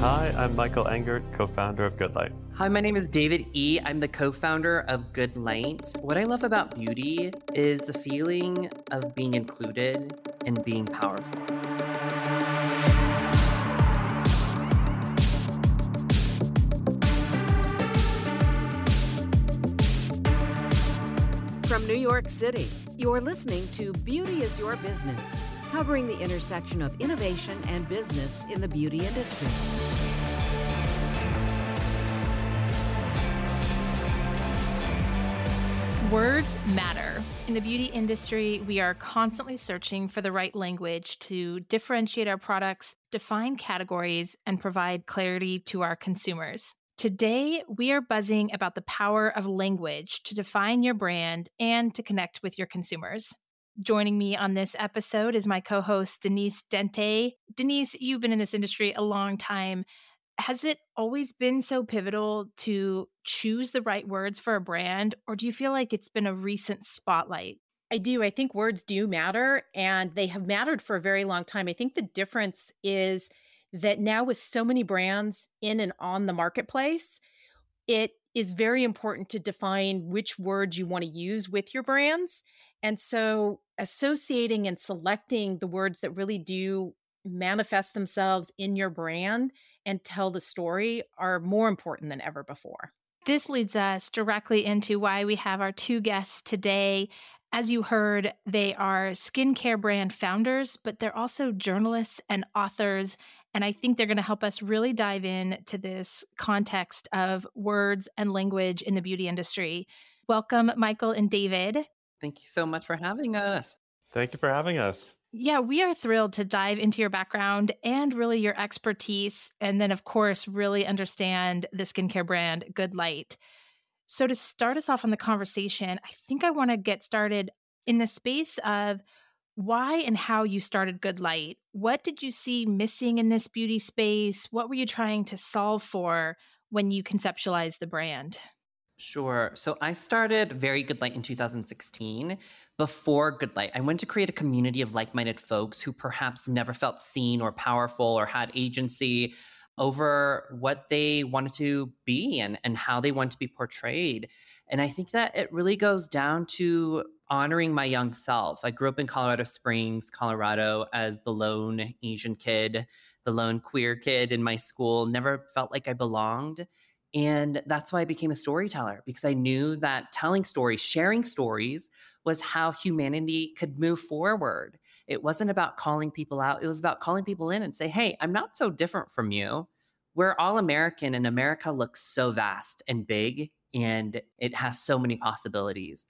Hi, I'm Michael Engert, co founder of Good Light. Hi, my name is David E. I'm the co founder of Good Light. What I love about beauty is the feeling of being included and being powerful. From New York City, you're listening to Beauty is Your Business, covering the intersection of innovation and business in the beauty industry. Words matter. In the beauty industry, we are constantly searching for the right language to differentiate our products, define categories, and provide clarity to our consumers. Today, we are buzzing about the power of language to define your brand and to connect with your consumers. Joining me on this episode is my co host, Denise Dente. Denise, you've been in this industry a long time. Has it always been so pivotal to choose the right words for a brand, or do you feel like it's been a recent spotlight? I do. I think words do matter, and they have mattered for a very long time. I think the difference is that now with so many brands in and on the marketplace, it is very important to define which words you want to use with your brands. And so associating and selecting the words that really do manifest themselves in your brand and tell the story are more important than ever before. This leads us directly into why we have our two guests today. As you heard, they are skincare brand founders, but they're also journalists and authors. And I think they're going to help us really dive in to this context of words and language in the beauty industry. Welcome, Michael and David. Thank you so much for having us. Thank you for having us. Yeah, we are thrilled to dive into your background and really your expertise. And then, of course, really understand the skincare brand Good Light. So, to start us off on the conversation, I think I want to get started in the space of why and how you started Good Light. What did you see missing in this beauty space? What were you trying to solve for when you conceptualized the brand? Sure. So I started Very Good Light in 2016. Before Good Light, I went to create a community of like minded folks who perhaps never felt seen or powerful or had agency over what they wanted to be and, and how they want to be portrayed. And I think that it really goes down to honoring my young self. I grew up in Colorado Springs, Colorado, as the lone Asian kid, the lone queer kid in my school, never felt like I belonged. And that's why I became a storyteller because I knew that telling stories, sharing stories was how humanity could move forward. It wasn't about calling people out. It was about calling people in and say, Hey, I'm not so different from you. We're all American and America looks so vast and big and it has so many possibilities.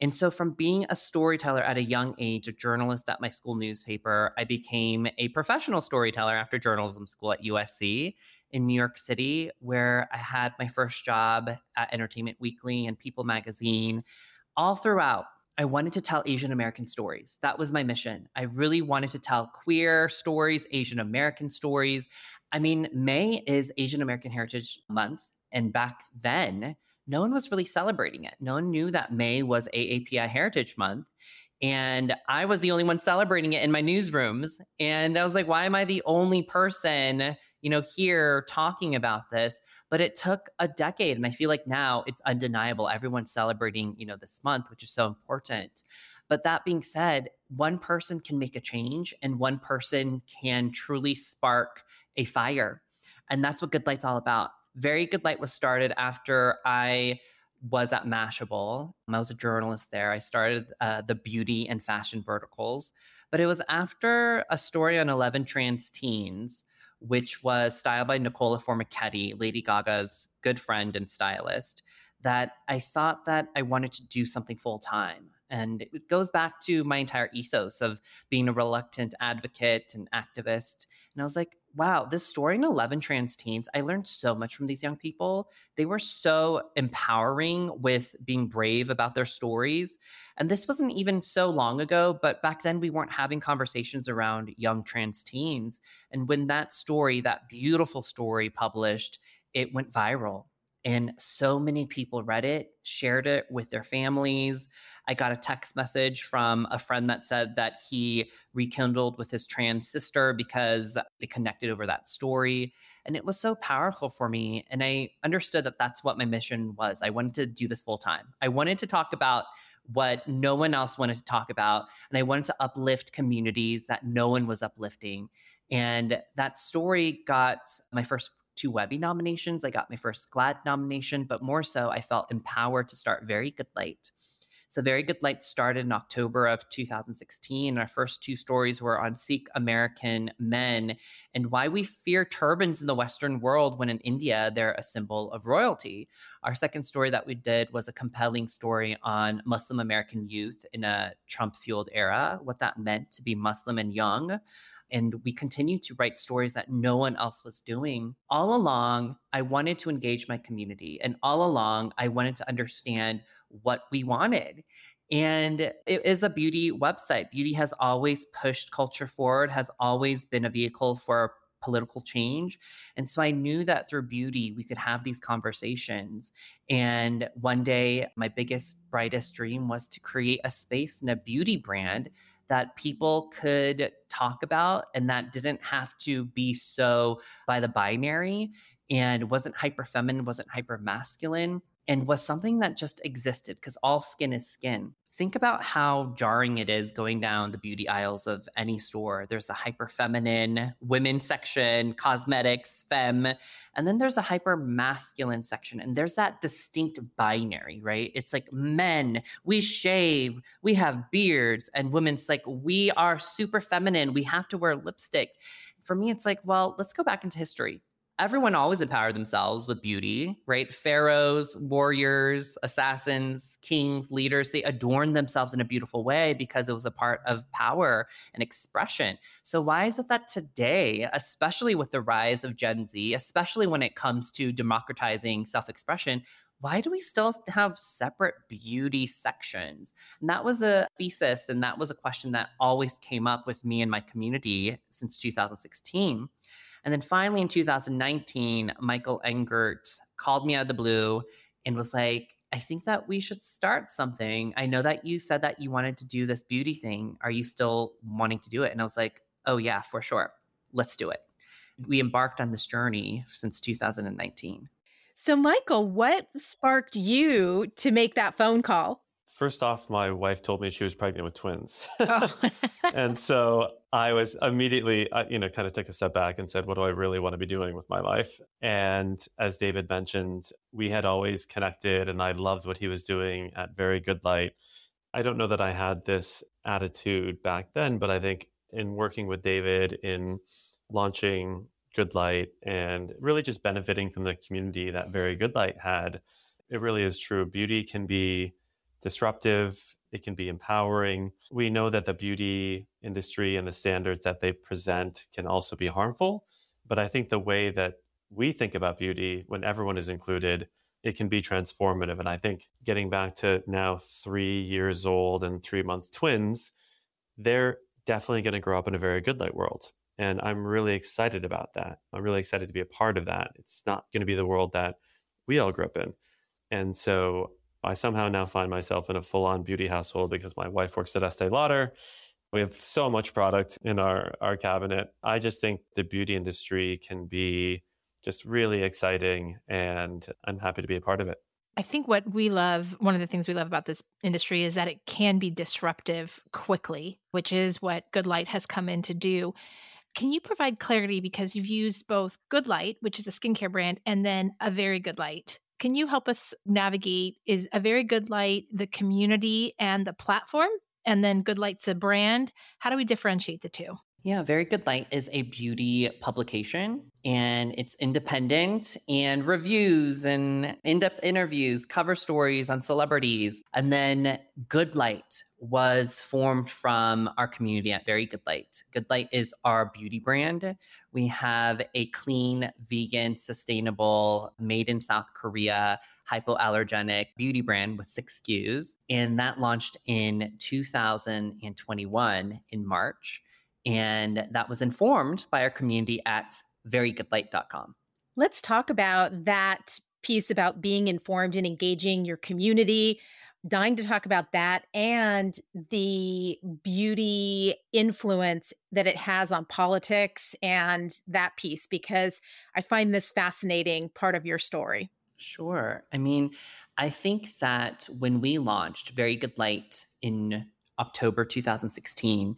And so, from being a storyteller at a young age, a journalist at my school newspaper, I became a professional storyteller after journalism school at USC in New York City, where I had my first job at Entertainment Weekly and People Magazine. All throughout, I wanted to tell Asian American stories. That was my mission. I really wanted to tell queer stories, Asian American stories. I mean, May is Asian American Heritage Month. And back then, no one was really celebrating it. No one knew that May was AAPI Heritage Month. And I was the only one celebrating it in my newsrooms. And I was like, why am I the only person, you know, here talking about this? But it took a decade. And I feel like now it's undeniable. Everyone's celebrating, you know, this month, which is so important. But that being said, one person can make a change and one person can truly spark a fire. And that's what Good Light's all about. Very Good Light was started after I was at Mashable. I was a journalist there. I started uh, the beauty and fashion verticals, but it was after a story on 11 trans teens, which was styled by Nicola Formichetti, Lady Gaga's good friend and stylist, that I thought that I wanted to do something full time. And it goes back to my entire ethos of being a reluctant advocate and activist. And I was like, wow, this story in 11 trans teens, I learned so much from these young people. They were so empowering with being brave about their stories. And this wasn't even so long ago, but back then we weren't having conversations around young trans teens. And when that story, that beautiful story published, it went viral. And so many people read it, shared it with their families. I got a text message from a friend that said that he rekindled with his trans sister because they connected over that story. And it was so powerful for me. And I understood that that's what my mission was. I wanted to do this full time. I wanted to talk about what no one else wanted to talk about. And I wanted to uplift communities that no one was uplifting. And that story got my first two Webby nominations. I got my first GLAAD nomination, but more so, I felt empowered to start Very Good Light. So, Very Good Light started in October of 2016. Our first two stories were on Sikh American men and why we fear turbans in the Western world when in India they're a symbol of royalty. Our second story that we did was a compelling story on Muslim American youth in a Trump fueled era, what that meant to be Muslim and young and we continued to write stories that no one else was doing. All along, I wanted to engage my community. And all along, I wanted to understand what we wanted. And it is a beauty website. Beauty has always pushed culture forward, has always been a vehicle for political change. And so I knew that through beauty, we could have these conversations. And one day, my biggest, brightest dream was to create a space and a beauty brand that people could talk about and that didn't have to be so by the binary and wasn't hyper feminine, wasn't hyper masculine, and was something that just existed because all skin is skin. Think about how jarring it is going down the beauty aisles of any store. There's a hyper feminine women section, cosmetics, femme, and then there's a hyper masculine section. And there's that distinct binary, right? It's like men, we shave, we have beards, and women's like, we are super feminine, we have to wear lipstick. For me, it's like, well, let's go back into history everyone always empowered themselves with beauty, right? Pharaohs, warriors, assassins, kings, leaders, they adorned themselves in a beautiful way because it was a part of power and expression. So, why is it that today, especially with the rise of Gen Z, especially when it comes to democratizing self expression, why do we still have separate beauty sections? And that was a thesis, and that was a question that always came up with me and my community since 2016. And then finally in 2019, Michael Engert called me out of the blue and was like, I think that we should start something. I know that you said that you wanted to do this beauty thing. Are you still wanting to do it? And I was like, oh, yeah, for sure. Let's do it. Mm-hmm. We embarked on this journey since 2019. So, Michael, what sparked you to make that phone call? First off, my wife told me she was pregnant with twins. Oh. and so I was immediately, uh, you know, kind of took a step back and said, what do I really want to be doing with my life? And as David mentioned, we had always connected and I loved what he was doing at Very Good Light. I don't know that I had this attitude back then, but I think in working with David in launching Good Light and really just benefiting from the community that Very Good Light had, it really is true. Beauty can be disruptive, it can be empowering. We know that the beauty industry and the standards that they present can also be harmful. But I think the way that we think about beauty when everyone is included, it can be transformative. And I think getting back to now three years old and three month twins, they're definitely going to grow up in a very good light world. And I'm really excited about that. I'm really excited to be a part of that. It's not going to be the world that we all grew up in. And so I somehow now find myself in a full on beauty household because my wife works at Estee Lauder. We have so much product in our, our cabinet. I just think the beauty industry can be just really exciting, and I'm happy to be a part of it. I think what we love, one of the things we love about this industry is that it can be disruptive quickly, which is what Good Light has come in to do. Can you provide clarity because you've used both Good Light, which is a skincare brand, and then a very good light, can you help us navigate? Is a very good light the community and the platform? And then Good Light's a brand. How do we differentiate the two? Yeah, Very Good Light is a beauty publication and it's independent and reviews and in depth interviews, cover stories on celebrities. And then Good Light was formed from our community at Very Good Light. Good Light is our beauty brand. We have a clean, vegan, sustainable, made in South Korea, hypoallergenic beauty brand with six SKUs. And that launched in 2021 in March. And that was informed by our community at verygoodlight.com. Let's talk about that piece about being informed and engaging your community. dying to talk about that and the beauty influence that it has on politics and that piece because I find this fascinating part of your story. Sure. I mean, I think that when we launched Very Good Light in October 2016,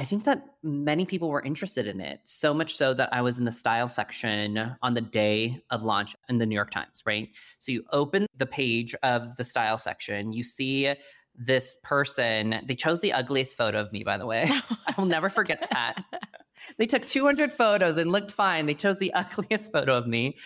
I think that many people were interested in it, so much so that I was in the style section on the day of launch in the New York Times, right? So you open the page of the style section, you see this person, they chose the ugliest photo of me, by the way. I will never forget that. They took 200 photos and looked fine. They chose the ugliest photo of me.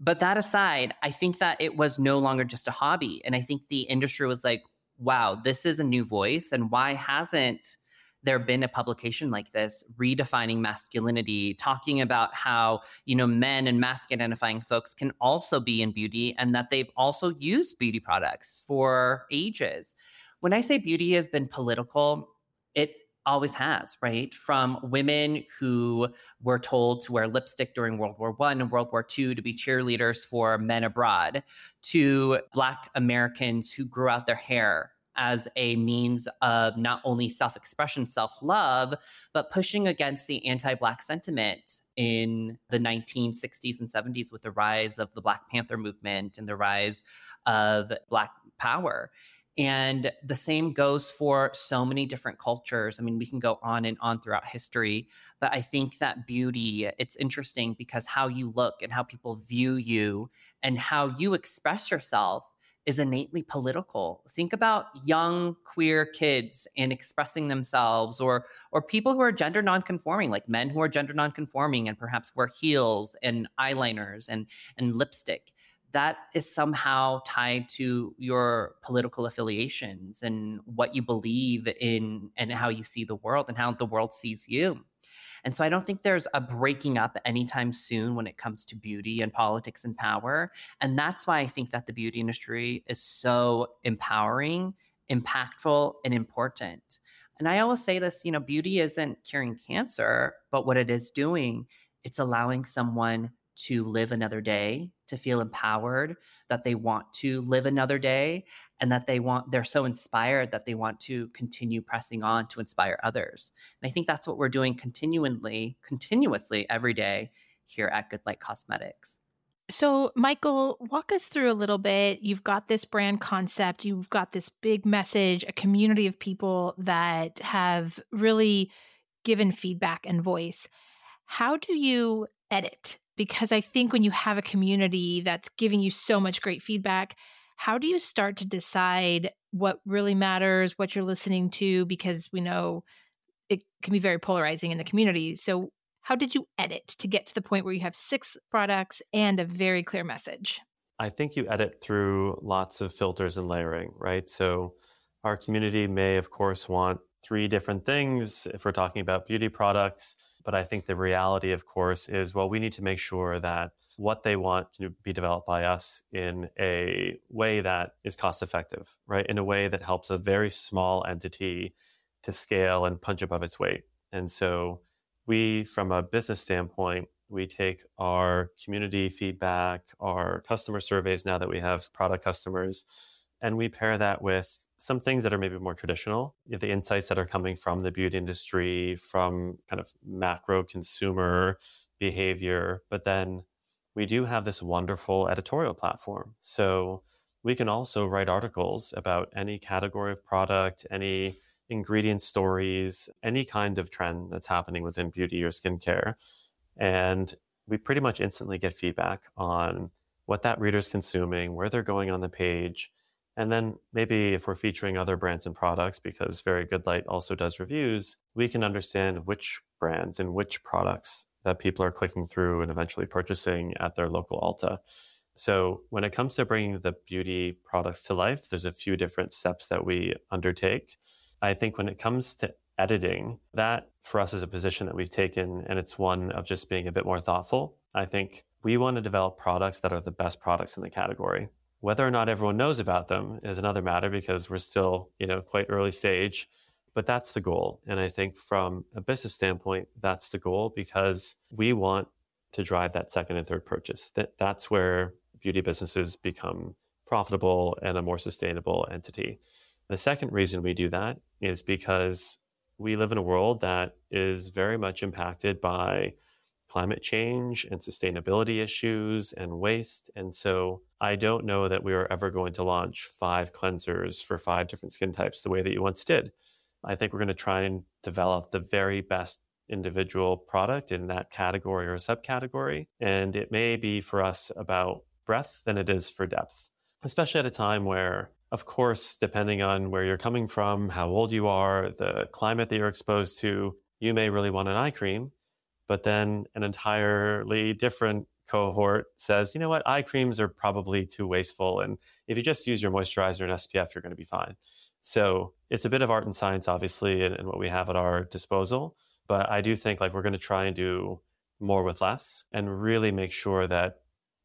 But that aside, I think that it was no longer just a hobby. And I think the industry was like, wow, this is a new voice. And why hasn't there been a publication like this redefining masculinity talking about how you know men and masculine identifying folks can also be in beauty and that they've also used beauty products for ages. When i say beauty has been political it always has right? From women who were told to wear lipstick during world war one and world war two to be cheerleaders for men abroad to black americans who grew out their hair as a means of not only self expression, self love, but pushing against the anti Black sentiment in the 1960s and 70s with the rise of the Black Panther movement and the rise of Black power. And the same goes for so many different cultures. I mean, we can go on and on throughout history, but I think that beauty, it's interesting because how you look and how people view you and how you express yourself is innately political. Think about young queer kids and expressing themselves or or people who are gender nonconforming, like men who are gender nonconforming and perhaps wear heels and eyeliners and and lipstick. That is somehow tied to your political affiliations and what you believe in and how you see the world and how the world sees you. And so I don't think there's a breaking up anytime soon when it comes to beauty and politics and power. And that's why I think that the beauty industry is so empowering, impactful, and important. And I always say this, you know, beauty isn't curing cancer, but what it is doing, it's allowing someone to live another day, to feel empowered, that they want to live another day, and that they want they're so inspired that they want to continue pressing on to inspire others. And i think that's what we're doing continually continuously every day here at good light cosmetics. So michael walk us through a little bit. You've got this brand concept you've got this big message a community of people that have really given feedback and voice. How do you edit? Because i think when you have a community that's giving you so much great feedback how do you start to decide what really matters, what you're listening to? Because we know it can be very polarizing in the community. So, how did you edit to get to the point where you have six products and a very clear message? I think you edit through lots of filters and layering, right? So, our community may, of course, want three different things if we're talking about beauty products. But I think the reality, of course, is well, we need to make sure that what they want to be developed by us in a way that is cost effective, right? In a way that helps a very small entity to scale and punch above its weight. And so we, from a business standpoint, we take our community feedback, our customer surveys now that we have product customers, and we pair that with some things that are maybe more traditional, the insights that are coming from the beauty industry, from kind of macro consumer behavior, but then we do have this wonderful editorial platform. So we can also write articles about any category of product, any ingredient stories, any kind of trend that's happening within beauty or skincare. And we pretty much instantly get feedback on what that reader's consuming, where they're going on the page. And then maybe if we're featuring other brands and products, because Very Good Light also does reviews, we can understand which brands and which products that people are clicking through and eventually purchasing at their local Ulta. So, when it comes to bringing the beauty products to life, there's a few different steps that we undertake. I think when it comes to editing, that for us is a position that we've taken, and it's one of just being a bit more thoughtful. I think we want to develop products that are the best products in the category. Whether or not everyone knows about them is another matter because we're still, you know, quite early stage. But that's the goal. And I think from a business standpoint, that's the goal because we want to drive that second and third purchase. That that's where beauty businesses become profitable and a more sustainable entity. The second reason we do that is because we live in a world that is very much impacted by climate change and sustainability issues and waste. And so I don't know that we are ever going to launch five cleansers for five different skin types the way that you once did. I think we're going to try and develop the very best individual product in that category or subcategory. And it may be for us about breadth than it is for depth, especially at a time where of course, depending on where you're coming from, how old you are, the climate that you're exposed to, you may really want an eye cream. But then an entirely different cohort says, you know what, eye creams are probably too wasteful. And if you just use your moisturizer and SPF, you're going to be fine. So it's a bit of art and science, obviously, and, and what we have at our disposal. But I do think like we're going to try and do more with less and really make sure that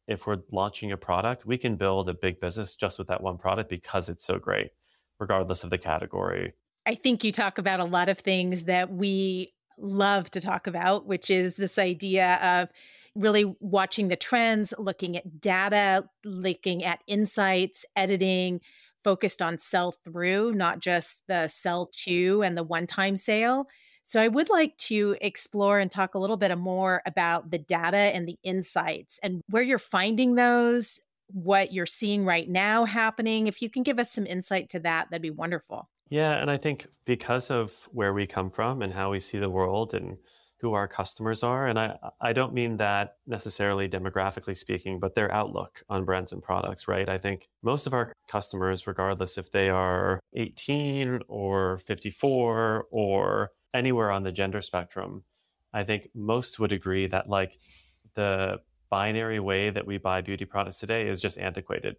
if we're launching a product, we can build a big business just with that one product because it's so great, regardless of the category. I think you talk about a lot of things that we love to talk about, which is this idea of really watching the trends, looking at data, looking at insights, editing, focused on sell through, not just the sell to and the one time sale. So I would like to explore and talk a little bit more about the data and the insights and where you're finding those, what you're seeing right now happening. If you can give us some insight to that, that'd be wonderful. Yeah, and I think because of where we come from and how we see the world and who our customers are, and I I don't mean that necessarily demographically speaking, but their outlook on brands and products, right? I think most of our customers, regardless if they are 18 or 54 or anywhere on the gender spectrum, I think most would agree that like the binary way that we buy beauty products today is just antiquated.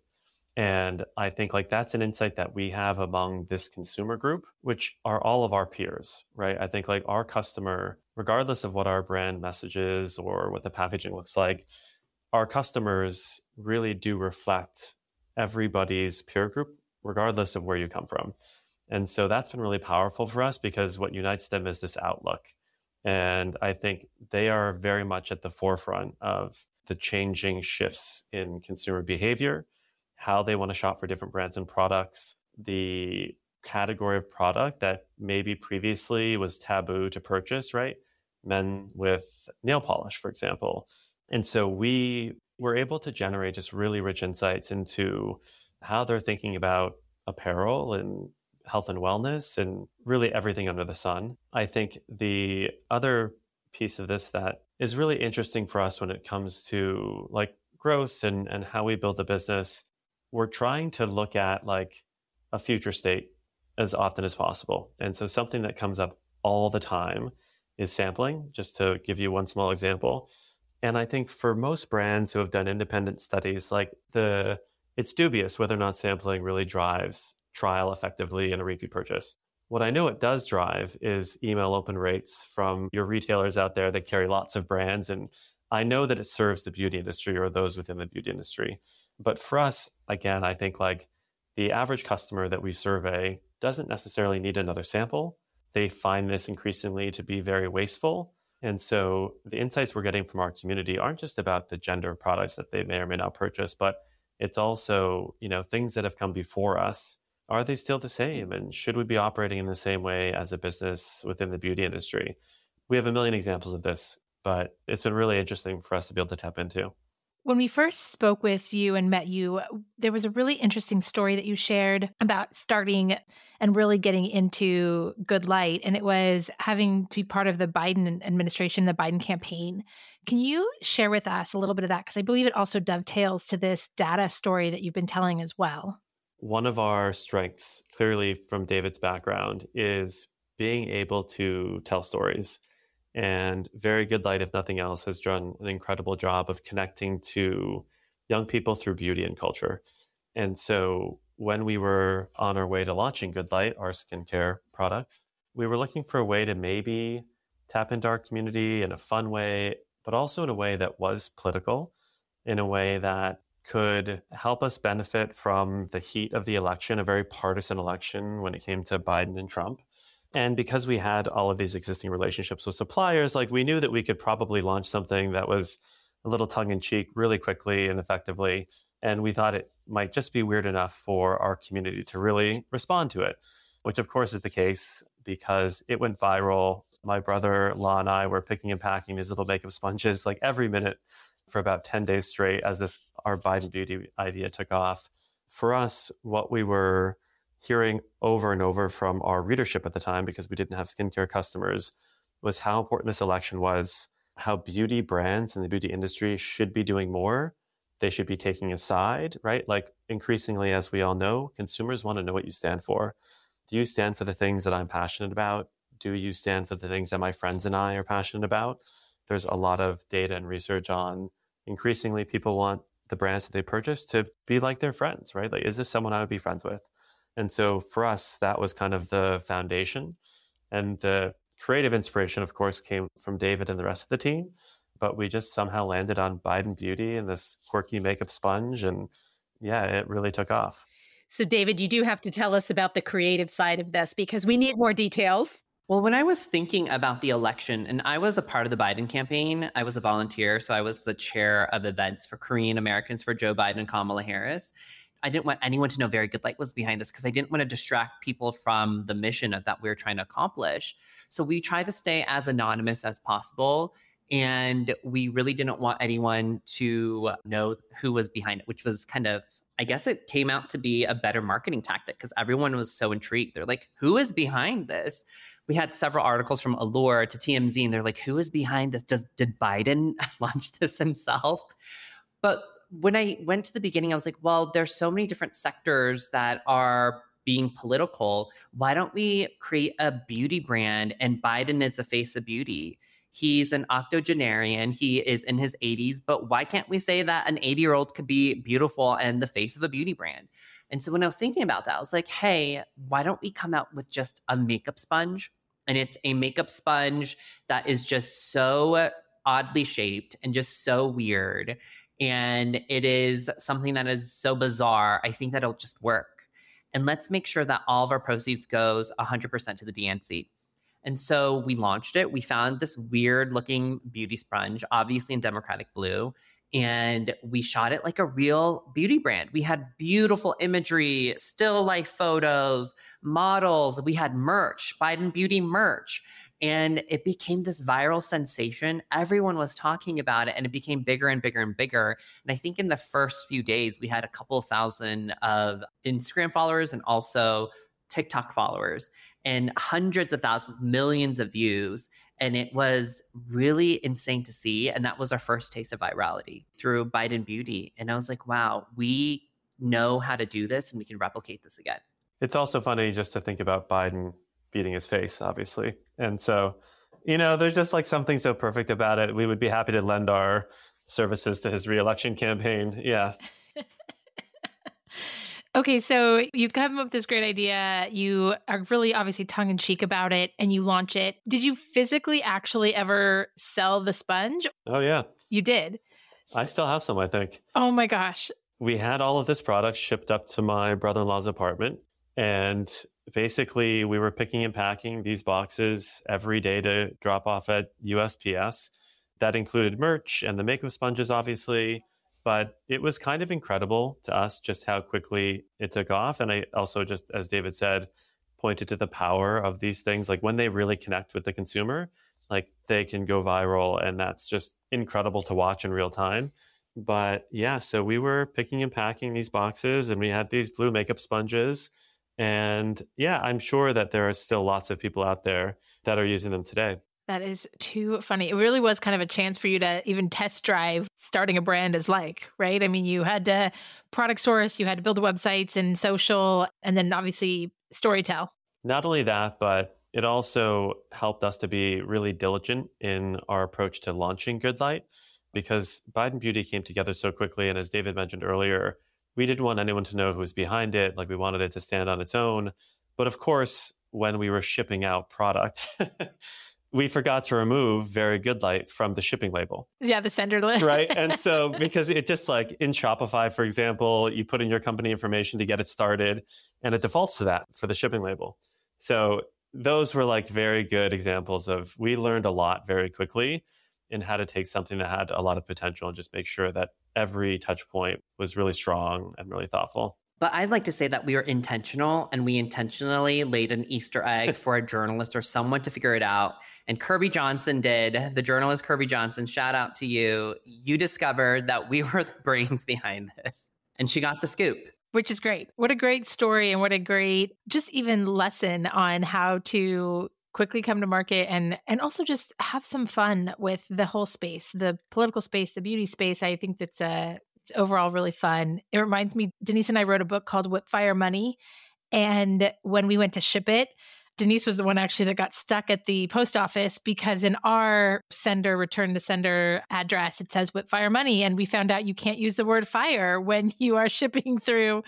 And I think like that's an insight that we have among this consumer group, which are all of our peers, right? I think like our customer, regardless of what our brand message is or what the packaging looks like, our customers really do reflect everybody's peer group, regardless of where you come from. And so that's been really powerful for us because what unites them is this outlook. And I think they are very much at the forefront of the changing shifts in consumer behavior, how they want to shop for different brands and products, the category of product that maybe previously was taboo to purchase, right? Men with nail polish, for example. And so we were able to generate just really rich insights into how they're thinking about apparel and health and wellness and really everything under the sun. I think the other piece of this that is really interesting for us when it comes to like growth and, and how we build the business, we're trying to look at like a future state as often as possible. And so something that comes up all the time is sampling, just to give you one small example. And I think for most brands who have done independent studies, like the it's dubious whether or not sampling really drives trial effectively in a repeat purchase. What I know it does drive is email open rates from your retailers out there that carry lots of brands. And I know that it serves the beauty industry or those within the beauty industry. But for us, again, I think like the average customer that we survey doesn't necessarily need another sample. They find this increasingly to be very wasteful. And so the insights we're getting from our community aren't just about the gender of products that they may or may not purchase, but it's also, you know, things that have come before us are they still the same? And should we be operating in the same way as a business within the beauty industry? We have a million examples of this, but it's been really interesting for us to be able to tap into. When we first spoke with you and met you, uh, there was a really interesting story that you shared about starting and really getting into Good Light. And it was having to be part of the Biden administration, the Biden campaign. Can you share with us a little bit of that? Because I believe it also dovetails to this data story that you've been telling as well. One of our strengths, clearly from David's background, is being able to tell stories. And Very Good Light, if nothing else, has done an incredible job of connecting to young people through beauty and culture. And so when we were on our way to launching Good Light, our skincare products, we were looking for a way to maybe tap into our community in a fun way, but also in a way that was political, in a way that could help us benefit from the heat of the election, a very partisan election when it came to Biden and Trump. And because we had all of these existing relationships with suppliers, like we knew that we could probably launch something that was a little tongue in cheek really quickly and effectively. And we thought it might just be weird enough for our community to really respond to it, which of course is the case because it went viral. My brother Law and I were picking and packing these little makeup sponges like every minute for about 10 days straight as this our Biden beauty idea took off. For us, what we were hearing over and over from our readership at the time, because we didn't have skincare customers, was how important this election was, how beauty brands and the beauty industry should be doing more. They should be taking a side, right? Like increasingly, as we all know, consumers want to know what you stand for. Do you stand for the things that I'm passionate about? Do you stand for the things that my friends and I are passionate about? There's a lot of data and research on increasingly people want the brands that they purchase to be like their friends, right? Like, is this someone I would be friends with? And so for us, that was kind of the foundation. And the creative inspiration, of course, came from David and the rest of the team. But we just somehow landed on Biden Beauty and this quirky makeup sponge. And yeah, it really took off. So, David, you do have to tell us about the creative side of this because we need more details. Well, when I was thinking about the election, and I was a part of the Biden campaign, I was a volunteer. So I was the chair of events for Korean Americans for Joe Biden and Kamala Harris. I didn't want anyone to know Very Good Light was behind this because I didn't want to distract people from the mission of that we are trying to accomplish. So we tried to stay as anonymous as possible. And we really didn't want anyone to know who was behind it, which was kind of, I guess it came out to be a better marketing tactic because everyone was so intrigued. They're like, who is behind this? We had several articles from Allure to TMZ, and they're like, who is behind this? Does did Biden launch this himself? But when I went to the beginning, I was like, well, there's so many different sectors that are being political. Why don't we create a beauty brand? And Biden is the face of beauty. He's an octogenarian. He is in his 80s. But why can't we say that an 80 year old could be beautiful and the face of a beauty brand? And so when I was thinking about that, I was like, hey, why don't we come out with just a makeup sponge? And it's a makeup sponge that is just so oddly shaped and just so weird and it is something that is so bizarre. I think that it'll just work. And let's make sure that all of our proceeds goes 100% to the DNC. And so we launched it. We found this weird looking beauty sponge, obviously in democratic blue, and we shot it like a real beauty brand. We had beautiful imagery, still life photos, models. We had merch, Biden Beauty merch and it became this viral sensation. Everyone was talking about it, and it became bigger and bigger and bigger. And I think in the first few days, we had a couple thousand of Instagram followers and also TikTok followers, and hundreds of thousands, millions of views. And it was really insane to see. And that was our first taste of virality through Biden Beauty. And I was like, wow, we know how to do this and we can replicate this again. It's also funny just to think about Biden beating his face, obviously. And so, you know, there's just like something so perfect about it. We would be happy to lend our services to his reelection campaign. Yeah. okay, so you come up with this great idea. You are really obviously tongue in cheek about it and you launch it. Did you physically actually ever sell the sponge? Oh, yeah. You did. I still have some, I think. Oh my gosh. We had all of this product shipped up to my brother in law's apartment. And basically, we were picking and packing these boxes every day to drop off at USPS. That included merch and the makeup sponges, obviously. But it was kind of incredible to us just how quickly it took off. And I also, just as David said, pointed to the power of these things. Like when they really connect with the consumer, like they can go viral. And that's just incredible to watch in real time. But yeah, so we were picking and packing these boxes and we had these blue makeup sponges and yeah, I'm sure that there are still lots of people out there that are using them today. That is too funny. It really was kind of a chance for you to even test drive starting a brand is like, right? I mean, you had to product source, you had to build websites and social, and then obviously storytell. Not only that, but it also helped us to be really diligent in our approach to launching Good Light because Biden Beauty came together so quickly. And as David mentioned earlier, we didn't want anyone to know who was behind it. Like we wanted it to stand on its own. But of course, when we were shipping out product, we forgot to remove very good light from the shipping label. Yeah, the sender list. right. And so because it just like in Shopify, for example, you put in your company information to get it started and it defaults to that for the shipping label. So those were like very good examples of we learned a lot very quickly in how to take something that had a lot of potential and just make sure that every touch point was really strong and really thoughtful. But I'd like to say that we were intentional and we intentionally laid an Easter egg for a journalist or someone to figure it out. And Kirbie Johnson did, the journalist Kirbie Johnson, shout out to you. You discovered that we were the brains behind this. And she got the scoop. Which is great. What a great story and what a great just even lesson on how to quickly come to market and and also just have some fun with the whole space the political space the beauty space i think that's a it's overall really fun. It reminds me denise and i wrote a book called whipfire money and when we went to ship it denise was the one actually that got stuck at the post office because in our sender return to sender address it says whipfire money and we found out you can't use the word fire when you are shipping through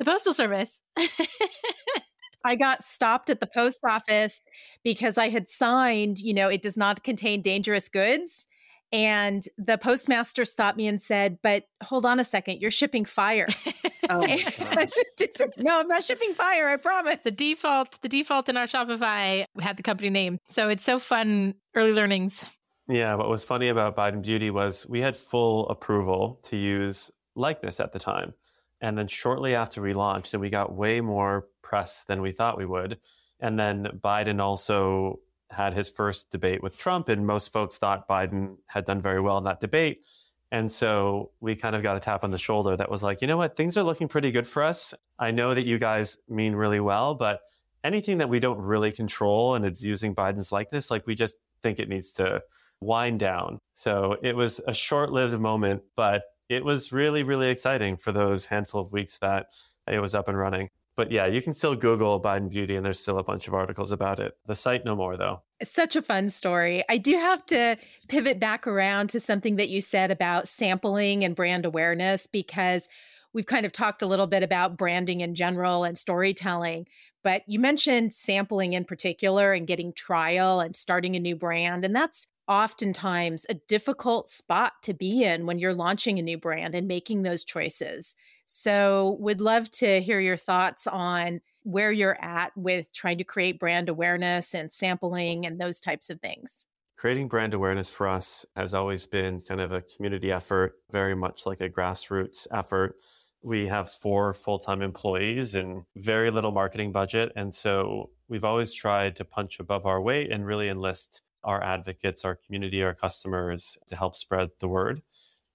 the postal service I got stopped at the post office because I had signed, you know, it does not contain dangerous goods. And the postmaster stopped me and said, But hold on a second, you're shipping fire. oh no, I'm not shipping fire, I promise. The default, the default in our Shopify had the company name. So it's so fun, early learnings. Yeah, what was funny about Biden Beauty was we had full approval to use likeness at the time. And then shortly after we launched, and we got way more press than we thought we would. And then Biden also had his first debate with Trump, and most folks thought Biden had done very well in that debate. And so we kind of got a tap on the shoulder that was like, you know what, things are looking pretty good for us. I know that you guys mean really well, but anything that we don't really control and it's using Biden's likeness, like we just think it needs to wind down. So it was a short lived moment, but it was really, really exciting for those handful of weeks that it was up and running. But yeah, you can still Google Biden Beauty and there's still a bunch of articles about it. The site no more though. It's such a fun story. I do have to pivot back around to something that you said about sampling and brand awareness because we've kind of talked a little bit about branding in general and storytelling. But you mentioned sampling in particular and getting trial and starting a new brand. And that's oftentimes a difficult spot to be in when you're launching a new brand and making those choices. So, would love to hear your thoughts on where you're at with trying to create brand awareness and sampling and those types of things. Creating brand awareness for us has always been kind of a community effort, very much like a grassroots effort. We have four full time employees and very little marketing budget. And so we've always tried to punch above our weight and really enlist our advocates, our community, our customers to help spread the word.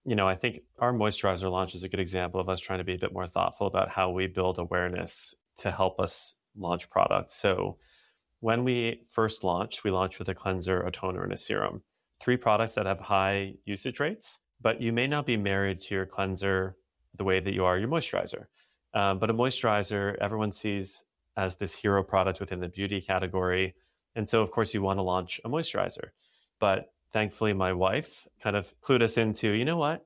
You know, I think our moisturizer launch is a good example of us trying to be a bit more thoughtful about how we build awareness to help us launch products. So, when we first launched, we launched with a cleanser, a toner, and a serum. Three products that have high usage rates, but you may not be married to your cleanser the way that you are your moisturizer. Um, but a moisturizer, everyone sees as this hero product within the beauty category and so, of course, you want to launch a moisturizer. But thankfully, my wife kind of clued us into, you know what?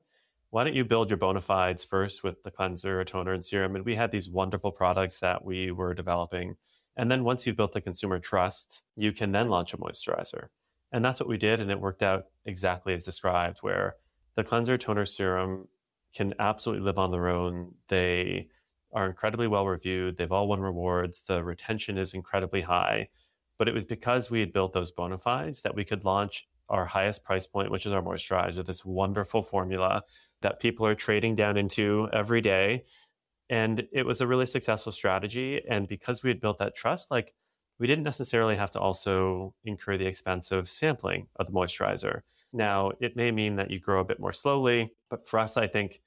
Why don't you build your bona fides first with the cleanser, toner, and serum? And we had these wonderful products that we were developing. And then once you've built the consumer trust, you can then launch a moisturizer. And that's what we did. And it worked out exactly as described, where the cleanser, toner, serum can absolutely live on their own. They are incredibly well reviewed. They've all won rewards. The retention is incredibly high. But it was because we had built those bona fides that we could launch our highest price point, which is our moisturizer, this wonderful formula that people are trading down into every day. And it was a really successful strategy. And because we had built that trust, like we didn't necessarily have to also incur the expense of sampling of the moisturizer. Now, it may mean that you grow a bit more slowly, but for us, I think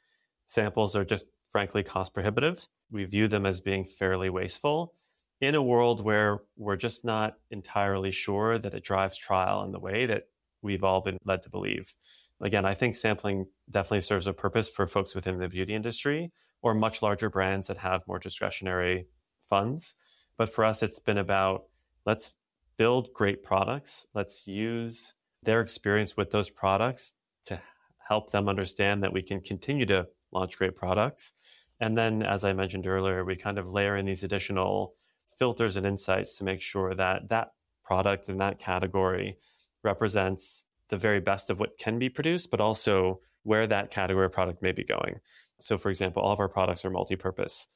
samples are just frankly cost prohibitive. We view them as being fairly wasteful in a world where we're just not entirely sure that it drives trial in the way that we've all been led to believe. Again, I think sampling definitely serves a purpose for folks within the beauty industry or much larger brands that have more discretionary funds. But for us, it's been about let's build great products. Let's use their experience with those products to help them understand that we can continue to launch great products. And then, as I mentioned earlier, we kind of layer in these additional filters and insights to make sure that that product in that category represents the very best of what can be produced, but also where that category of product may be going. So, for example, all of our products are multi purpose.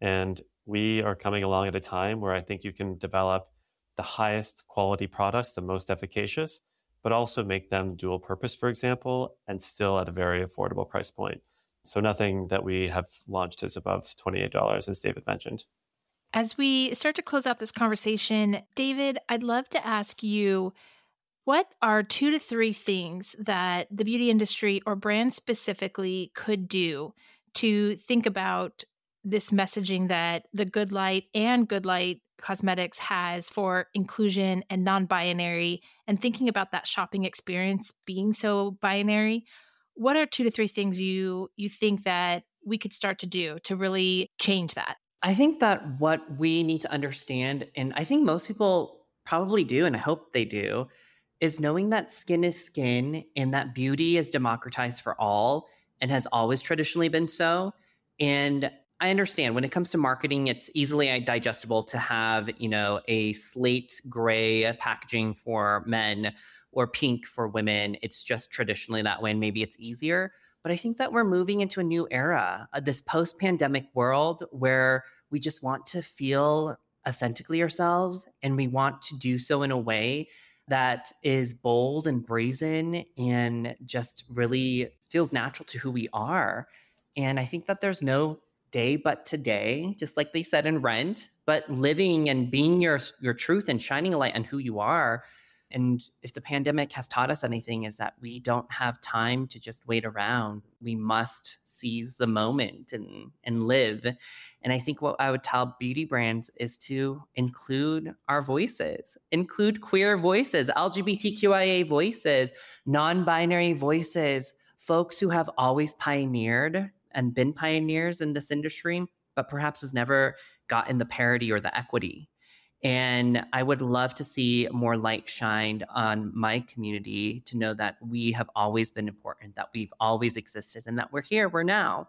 And we are coming along at a time where I think you can develop the highest quality products, the most efficacious, but also make them dual purpose, for example, and still at a very affordable price point. So nothing that we have launched is above $28, as David mentioned. As we start to close out this conversation, David, I'd love to ask you what are two to three things that the beauty industry or brand specifically could do to think about this messaging that the Good Light and Good Light Cosmetics has for inclusion and non binary and thinking about that shopping experience being so binary? What are two to three things you you think that we could start to do to really change that? I think that what we need to understand, and I think most people probably do, and I hope they do, is knowing that skin is skin and that beauty is democratized for all and has always traditionally been so. And I understand when it comes to marketing, it's easily digestible to have, you know, a slate gray packaging for men or pink for women. It's just traditionally that way, and maybe it's easier. But I think that we're moving into a new era, uh, this post pandemic world where we just want to feel authentically ourselves and we want to do so in a way that is bold and brazen and just really feels natural to who we are. And I think that there's no day but today, just like they said in Rent, but living and being your your truth and shining a light on who you are and if the pandemic has taught us anything, is that we don't have time to just wait around. We must seize the moment and, and live. And I think what I would tell beauty brands is to include our voices, include queer voices, LGBTQIA voices, non binary voices, folks who have always pioneered and been pioneers in this industry, but perhaps has never gotten the parity or the equity. And I would love to see more light shined on my community to know that we have always been important, that we've always existed, and that we're here, we're now.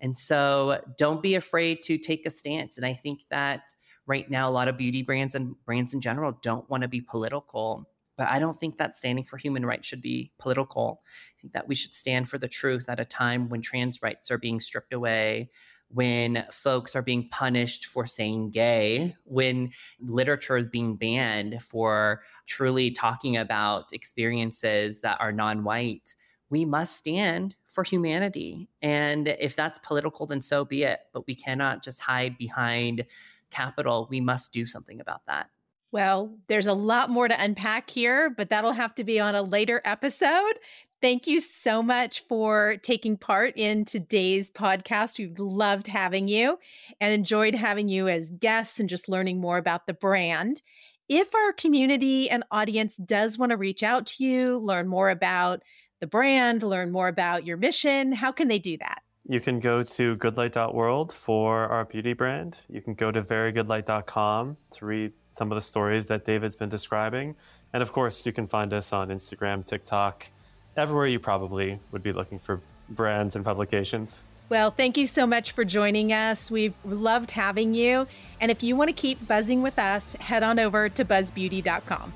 And so don't be afraid to take a stance. And I think that right now, a lot of beauty brands and brands in general don't want to be political. But I don't think that standing for human rights should be political. I think that we should stand for the truth at a time when trans rights are being stripped away, when folks are being punished for saying gay, when literature is being banned for truly talking about experiences that are non white, we must stand for humanity. And if that's political, then so be it. But we cannot just hide behind capital. We must do something about that. Well, there's a lot more to unpack here, but that'll have to be on a later episode. Thank you so much for taking part in today's podcast. We've loved having you and enjoyed having you as guests and just learning more about the brand. If our community and audience does want to reach out to you, learn more about the brand, learn more about your mission, how can they do that? You can go to goodlight.world for our beauty brand. You can go to verygoodlight.com to read some of the stories that David's been describing. And of course, you can find us on Instagram, TikTok, everywhere you probably would be looking for brands and publications. Well, thank you so much for joining us. We've loved having you. And if you want to keep buzzing with us, head on over to buzzbeauty.com.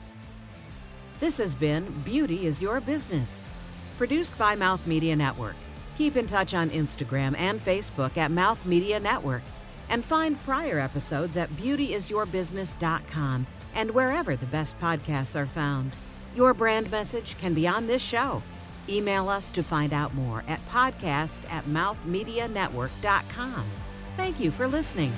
This has been Beauty is Your Business, produced by Mouth Media Network. Keep in touch on Instagram and Facebook at Mouth Media Network and find prior episodes at beautyisyourbusiness.com and wherever the best podcasts are found. Your brand message can be on this show. Email us to find out more at podcast at mouthmedianetwork.com. Thank you for listening.